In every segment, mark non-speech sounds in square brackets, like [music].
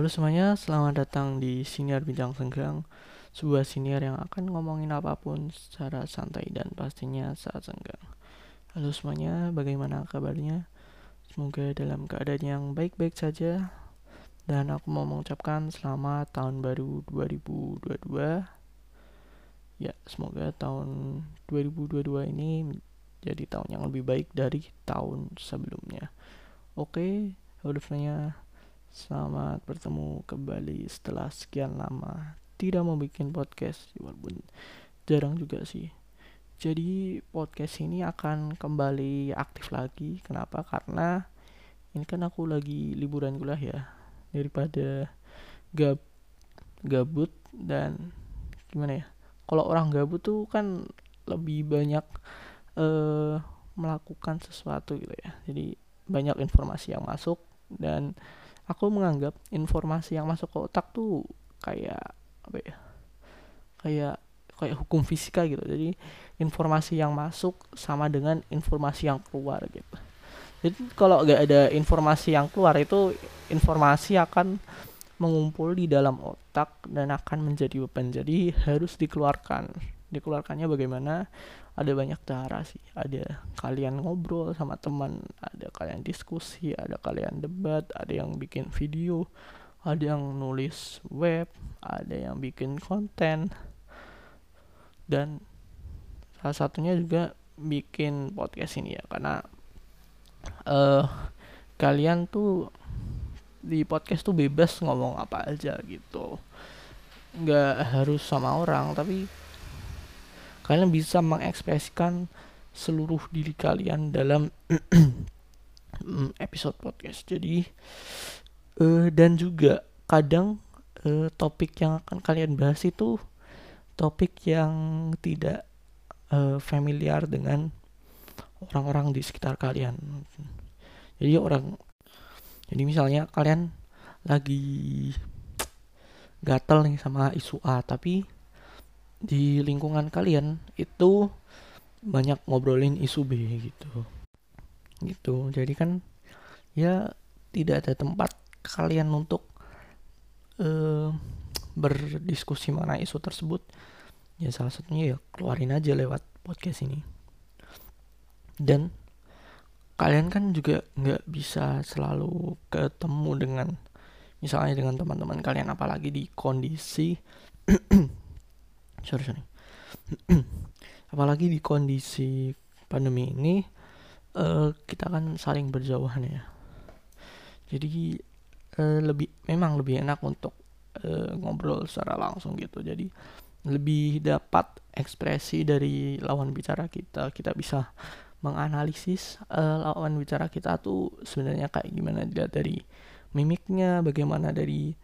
Halo semuanya, selamat datang di Siniar Bincang Senggang Sebuah siniar yang akan ngomongin apa pun secara santai dan pastinya saat senggang. Halo semuanya, bagaimana kabarnya? Semoga dalam keadaan yang baik-baik saja. Dan aku mau mengucapkan selamat tahun baru 2022 Ya, semoga tahun 2022 ini jadi tahun yang lebih baik dari tahun sebelumnya. Oke, halo semuanya Selamat bertemu kembali setelah sekian lama tidak mau bikin podcast walaupun jarang juga sih. Jadi podcast ini akan kembali aktif lagi. Kenapa? Karena ini kan aku lagi liburan kuliah ya. Daripada gab gabut dan gimana ya? Kalau orang gabut tuh kan lebih banyak uh, melakukan sesuatu gitu ya. Jadi banyak informasi yang masuk dan aku menganggap informasi yang masuk ke otak tuh kayak apa ya kayak kayak hukum fisika gitu. Jadi informasi yang masuk sama dengan informasi yang keluar gitu. Jadi kalau nggak ada informasi yang keluar itu informasi akan mengumpul di dalam otak dan akan menjadi beban. Jadi harus dikeluarkan. Dikeluarkannya bagaimana ada banyak cara sih. Ada kalian ngobrol sama teman ada kalian diskusi ada kalian debat ada yang bikin video ada yang nulis web ada yang bikin konten. Dan salah satunya juga bikin podcast ini ya karena uh, kalian tuh di podcast tuh bebas ngomong apa aja gitu. Nggak harus sama orang tapi kalian bisa mengekspresikan seluruh diri kalian dalam [clears throat] episode podcast. Jadi uh, dan juga kadang uh, topik yang akan kalian bahas itu topik yang tidak uh, familiar dengan orang-orang di sekitar kalian. Jadi orang jadi misalnya kalian lagi gatel nih sama isu A tapi di lingkungan kalian itu banyak ngobrolin isu B gitu. Gitu. Jadi kan ya tidak ada tempat kalian untuk uh, berdiskusi mengenai isu tersebut. Ya salah satunya ya keluarin aja lewat podcast ini. Dan kalian kan juga nggak bisa selalu ketemu dengan misalnya dengan teman-teman kalian apalagi di kondisi [clears throat] sorry sorry. [clears throat] Apalagi di kondisi pandemi ini uh, kita kan saling berjauhan ya. Jadi uh, lebih memang lebih enak untuk uh, ngobrol secara langsung gitu. Jadi lebih dapat ekspresi dari lawan bicara kita. Kita bisa menganalisis uh, lawan bicara kita tuh sebenarnya kayak gimana. Dilihat dari mimiknya bagaimana dari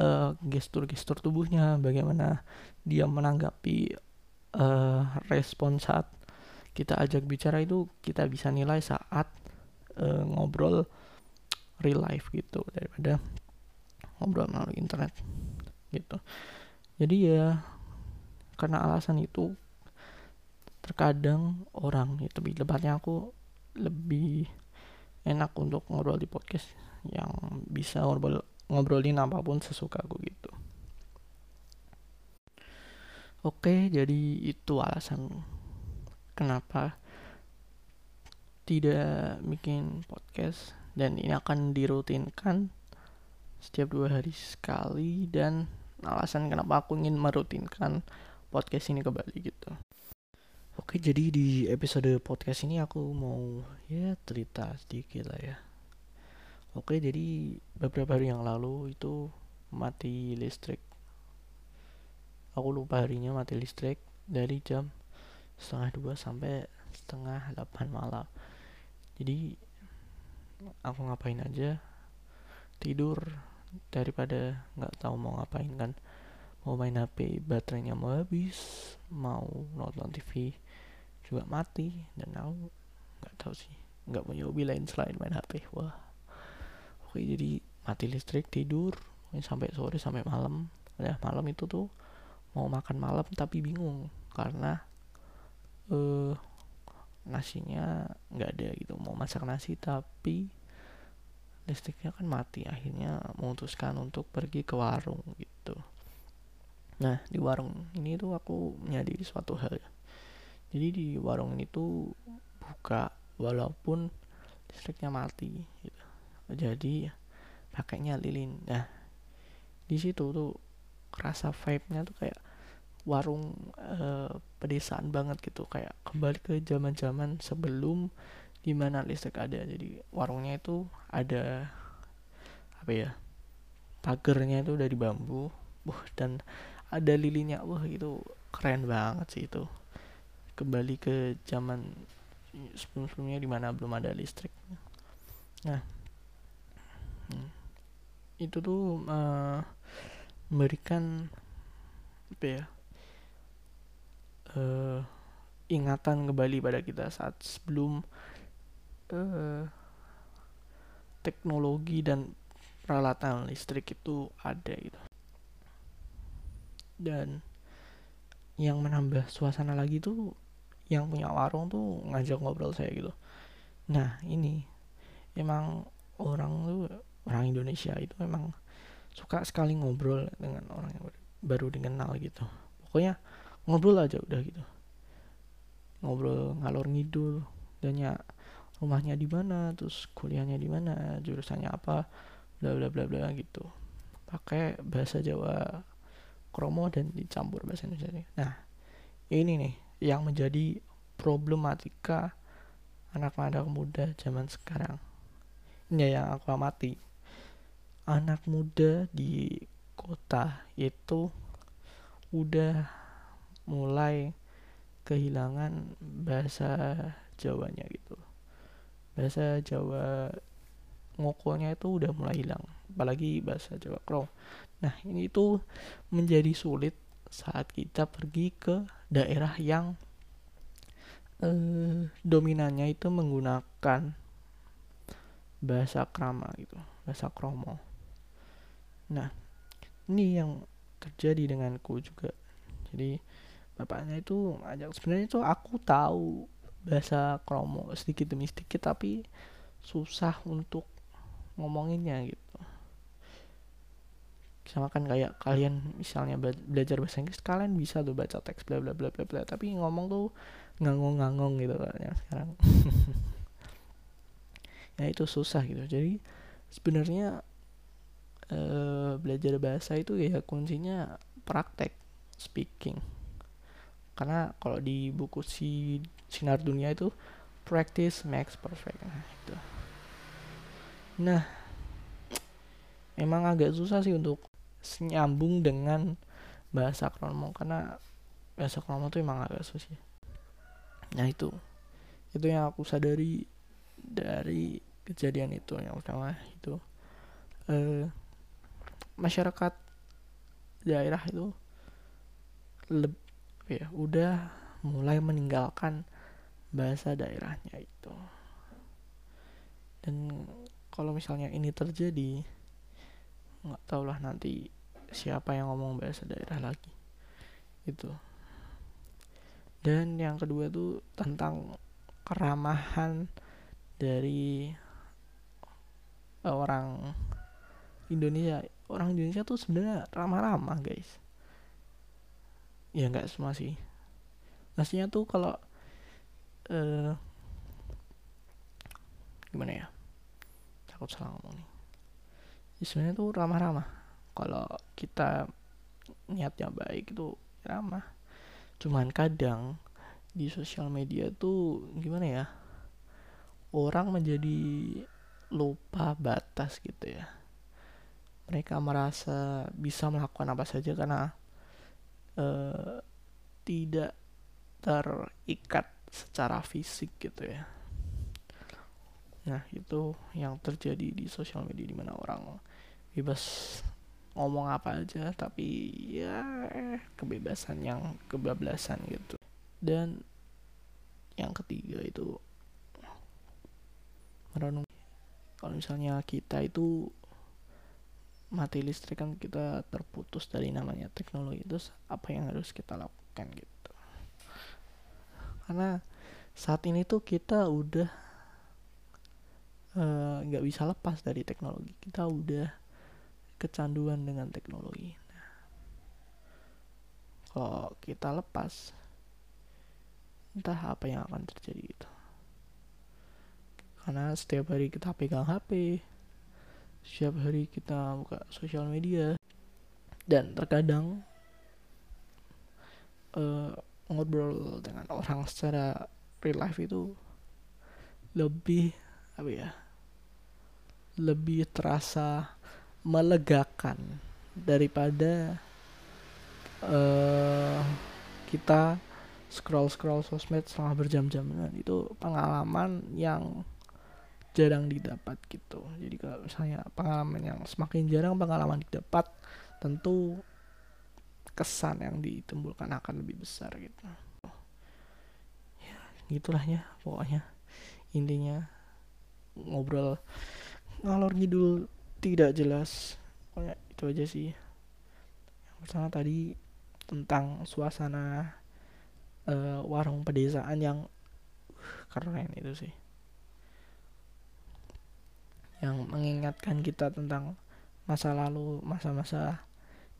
uh, gestur-gestur tubuhnya, bagaimana dia menanggapi uh, respon saat kita ajak bicara itu kita bisa nilai saat uh, ngobrol real life gitu daripada ngobrol melalui internet gitu. Jadi ya karena alasan itu terkadang orang itu lebih tepatnya aku lebih enak untuk ngobrol di podcast yang bisa ngobrol ngobrolin apa pun sesuka aku gitu. Oke jadi itu alasan kenapa tidak bikin podcast dan ini akan dirutinkan setiap dua hari sekali dan alasan kenapa aku ingin merutinkan podcast ini kembali gitu. Oke jadi di episode podcast ini aku mau ya cerita sedikit lah ya Oke, jadi beberapa hari yang lalu itu mati listrik. Aku lupa harinya mati listrik dari jam setengah dua sampai setengah delapan malam. Jadi aku ngapain aja? Tidur daripada nggak tahu mau ngapain kan. Mau main HP baterainya mau habis. Mau nonton TV juga mati. Dan aku nggak tahu sih nggak punya hobi lain selain main HP wah oke jadi mati listrik tidur sampai sore sampai malam. Ya malam itu tuh mau makan malam tapi bingung karena eh nasinya nggak ada gitu. Mau masak nasi tapi listriknya kan mati akhirnya memutuskan untuk pergi ke warung gitu. Nah di warung ini tuh aku menyadari suatu hal ya. Jadi di warung ini tuh buka walaupun listriknya mati gitu jadi pakainya lilin. Nah di situ tuh kerasa vibe-nya tuh kayak warung eh, pedesaan banget gitu. Kayak kembali ke zaman-zaman sebelum di mana listrik ada. Jadi warungnya itu ada apa ya pagernya itu dari bambu wah dan ada lilinnya. Wah itu keren banget sih itu. Kembali ke zaman sebelum-sebelumnya di mana belum ada listrik. Nah itu tuh uh, memberikan apa ya uh, ingatan kembali pada kita saat sebelum uh, teknologi dan peralatan listrik itu ada gitu. Dan yang menambah suasana lagi tuh yang punya warung tuh ngajak ngobrol saya gitu. Nah ini emang orang tuh orang Indonesia itu memang suka sekali ngobrol dengan orang yang baru dikenal gitu. Pokoknya ngobrol aja udah gitu. Ngobrol ngalor ngidul dan ya rumahnya di mana terus kuliahnya di mana jurusannya apa bla bla bla bla gitu. Pakai bahasa Jawa kromo dan dicampur bahasa Indonesia nah ini nih yang menjadi problematika anak-anak muda zaman sekarang. Ini yang aku amati anak muda di kota itu udah mulai kehilangan bahasa Jawanya gitu. Bahasa Jawa ngokonya itu udah mulai hilang apalagi bahasa Jawa Kro nah ini tuh menjadi sulit saat kita pergi ke daerah yang eh, dominannya itu menggunakan bahasa krama gitu bahasa kromo nah ini yang terjadi denganku juga. Jadi bapaknya itu ajak sebenarnya itu aku tahu bahasa kromo sedikit demi sedikit tapi susah untuk ngomonginnya gitu. Sama kan kayak kalian misalnya belajar bahasa Inggris kalian bisa tuh baca teks bla bla bla bla bla tapi ngomong tuh ngangong-ngangong gitu kan sekarang. [laughs] Ya itu susah gitu. Jadi sebenarnya e, belajar bahasa itu ya kuncinya praktek speaking. Karena kalau di buku si sinar dunia itu practice makes perfect. Nah itu. Nah emang agak susah sih untuk nyambung dengan bahasa kromo karena bahasa kromo tuh emang agak susah nah itu. Itu yang aku sadari dari kejadian itu yang pertama itu. Eh, masyarakat daerah itu lebih ya udah mulai meninggalkan bahasa daerahnya itu. Dan kalau misalnya ini terjadi nggak tau lah nanti siapa yang ngomong bahasa daerah lagi itu dan yang kedua tuh tentang keramahan dari orang Indonesia orang Indonesia tuh sebenarnya ramah-ramah guys. Ya nggak semua sih. Maksudnya tuh kalau uh, gimana ya? Takut salah ngomong nih. Ya sebenarnya tuh ramah-ramah. Kalau kita niatnya baik itu ramah. Cuman kadang di sosial media tuh gimana ya? Orang menjadi lupa batas gitu ya mereka merasa bisa melakukan apa saja karena uh, tidak terikat secara fisik gitu ya. Nah itu yang terjadi di sosial media di mana orang bebas ngomong apa aja tapi ya kebebasan yang kebablasan gitu. Dan yang ketiga itu merenung. Kalau misalnya kita itu mati listrik kan kita terputus dari namanya teknologi itu apa yang harus kita lakukan gitu. Karena saat ini tuh kita udah uh, nggak bisa lepas dari teknologi. Kita udah kecanduan dengan teknologi. Nah, kalau kita lepas entah apa yang akan terjadi itu karena setiap hari kita pegang HP setiap hari kita buka sosial media. Dan terkadang uh, ngobrol dengan orang secara real life itu lebih apa ya lebih terasa melegakan daripada uh, kita scroll scroll sosmed selama berjam-jam. Itu pengalaman yang jarang didapat gitu. Jadi kalau misalnya pengalaman yang semakin jarang pengalaman didapat tentu kesan yang ditimbulkan akan lebih besar gitu. Ya gitulah ya pokoknya. Intinya ngobrol ngalor ngidul tidak jelas. Pokoknya itu aja sih. Yang pertama tadi tentang suasana uh, warung pedesaan yang uh, keren itu sih yang mengingatkan kita tentang masa lalu masa-masa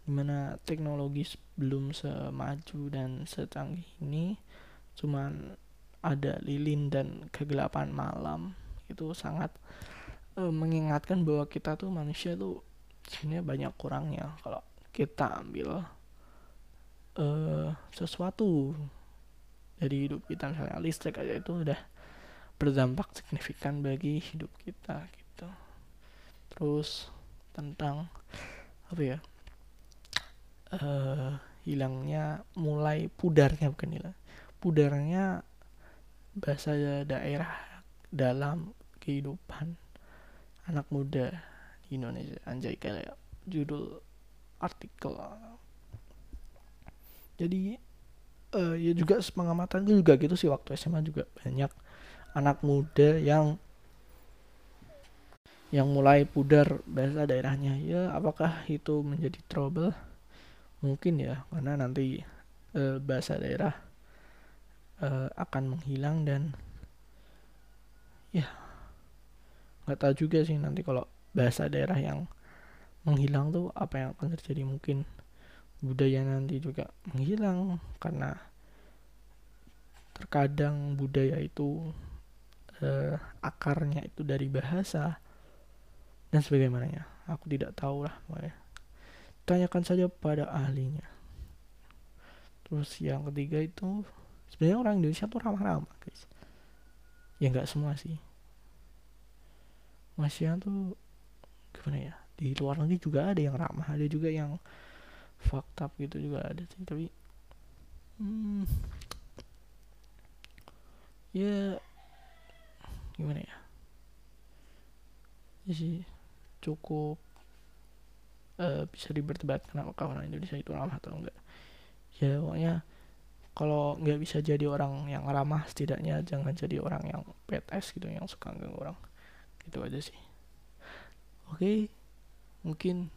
di mana teknologi belum semaju dan secanggih ini cuman ada lilin dan kegelapan malam. Itu sangat uh, mengingatkan bahwa kita tuh manusia tuh sebenarnya banyak kurangnya. Kalau kita ambil uh, sesuatu dari hidup kita misalnya listrik aja itu udah berdampak signifikan bagi hidup kita terus tentang apa ya uh, hilangnya mulai pudarnya bukan hilang pudarnya bahasa daerah dalam kehidupan anak muda di Indonesia. Anjay kayak judul artikel. Jadi uh, ya juga pengamatan juga gitu sih waktu SMA juga banyak anak muda yang yang mulai pudar bahasa daerahnya. Ya apakah itu menjadi trouble? Mungkin ya karena nanti uh, bahasa daerah uh, akan menghilang dan ya nggak tahu juga sih nanti kalau bahasa daerah yang menghilang tuh apa yang akan terjadi. Mungkin budaya nanti juga menghilang karena terkadang budaya itu uh, akarnya itu dari bahasa dan sebagainya aku tidak tahu lah tanyakan saja pada ahlinya. Terus yang ketiga itu sebenarnya orang Indonesia tuh ramah-ramah guys. Ya nggak semua sih. Masih tuh gimana ya? Di luar negeri juga ada yang ramah ada juga yang fucked up gitu juga ada sih. Tapi hmm, ya gimana ya? Ya sih cukup uh, bisa diperdebatkan apakah orang Indonesia itu ramah atau enggak. Ya pokoknya kalau nggak bisa jadi orang yang ramah setidaknya jangan jadi orang yang PTS gitu yang suka ganggu orang. Gitu aja sih. Oke okay. mungkin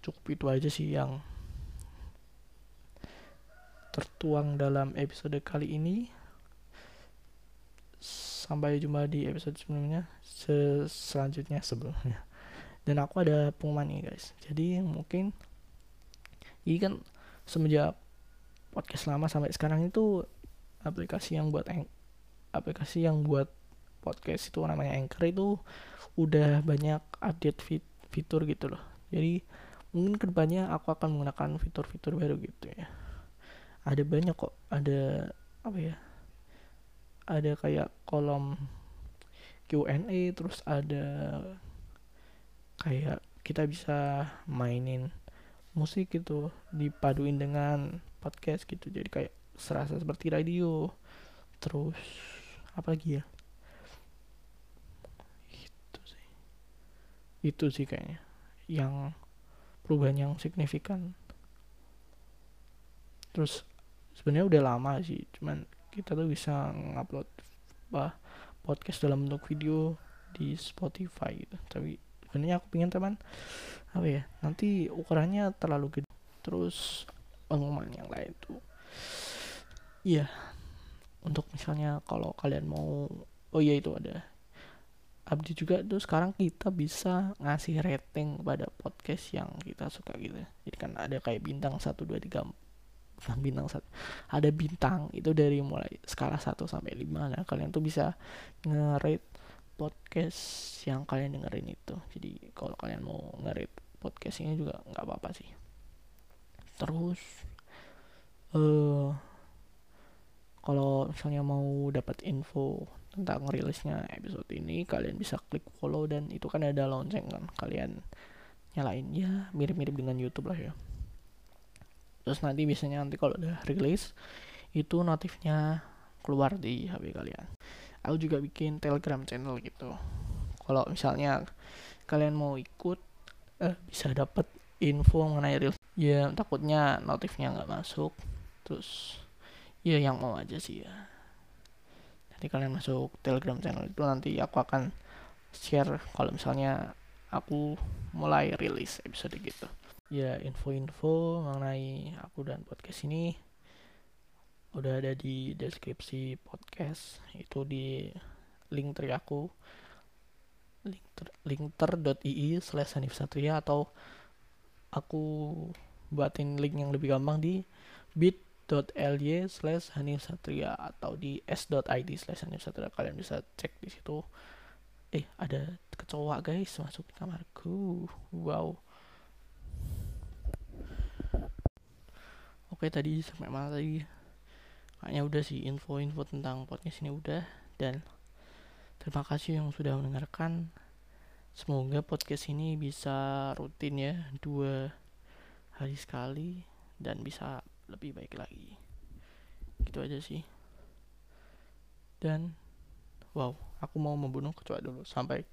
cukup itu aja sih yang tertuang dalam episode kali ini sampai jumpa di episode sebelumnya se selanjutnya sebelumnya. Dan aku ada pengumuman nih guys. Jadi mungkin ini kan semenjak podcast lama sampai sekarang itu aplikasi yang buat aplikasi yang buat podcast itu namanya Anchor itu udah banyak update fit fitur gitu loh. Jadi mungkin ke depannya aku akan menggunakan fitur-fitur baru gitu ya. Ada banyak kok ada apa ya ada kayak kolom Q&A terus ada kayak kita bisa mainin musik gitu dipaduin dengan podcast gitu. Jadi kayak serasa seperti radio. Terus apa lagi ya? Itu sih. Itu sih kayaknya yang perubahan yang signifikan. Terus sebenarnya udah lama sih cuman kita tuh bisa ngupload bah podcast dalam bentuk video di Spotify gitu. Tapi sebenarnya aku pengen teman apa ya nanti ukurannya terlalu gede. Terus pengumuman yang lain tuh iya. Untuk misalnya kalau kalian mau oh iya itu ada update juga tuh sekarang kita bisa ngasih rating pada podcast yang kita suka gitu. Jadi kan ada kayak bintang satu dua tiga bukan bintang satu ada bintang itu dari mulai skala 1 sampai 5 nah kalian tuh bisa nge-rate podcast yang kalian dengerin itu. Jadi kalau kalian mau nge-rate podcast ini juga nggak apa-apa sih. Terus eh uh, kalau misalnya mau dapat info tentang rilisnya episode ini kalian bisa klik follow dan itu kan ada lonceng kan kalian nyalain. Ya mirip-mirip dengan YouTube lah ya terus nanti biasanya nanti kalau udah rilis itu notifnya keluar di HP kalian. Aku juga bikin telegram channel gitu. Kalau misalnya kalian mau ikut eh, bisa dapat info mengenai rilis. Ya takutnya notifnya nggak masuk. Terus ya yang mau aja sih ya. Nanti kalian masuk telegram channel itu nanti aku akan share kalau misalnya aku mulai rilis episode gitu ya info-info mengenai aku dan podcast ini udah ada di deskripsi podcast. Itu di link tri aku. Linkter linkter.ii slash Hanif Satria atau aku buatin link yang lebih gampang di bit s.ly slash Hanif Satria atau di s.id slash Hanif Satria. Kalian bisa cek di situ. Eh ada kecoa guys masuk di kamarku. Wow oke tadi sampai mana tadi? Kayaknya udah sih info-info tentang podcast ini udah dan terima kasih yang sudah mendengarkan. Semoga podcast ini bisa rutin ya dua hari sekali dan bisa lebih baik lagi. Gitu aja sih. Dan wow aku mau membunuh kecoa dulu sampai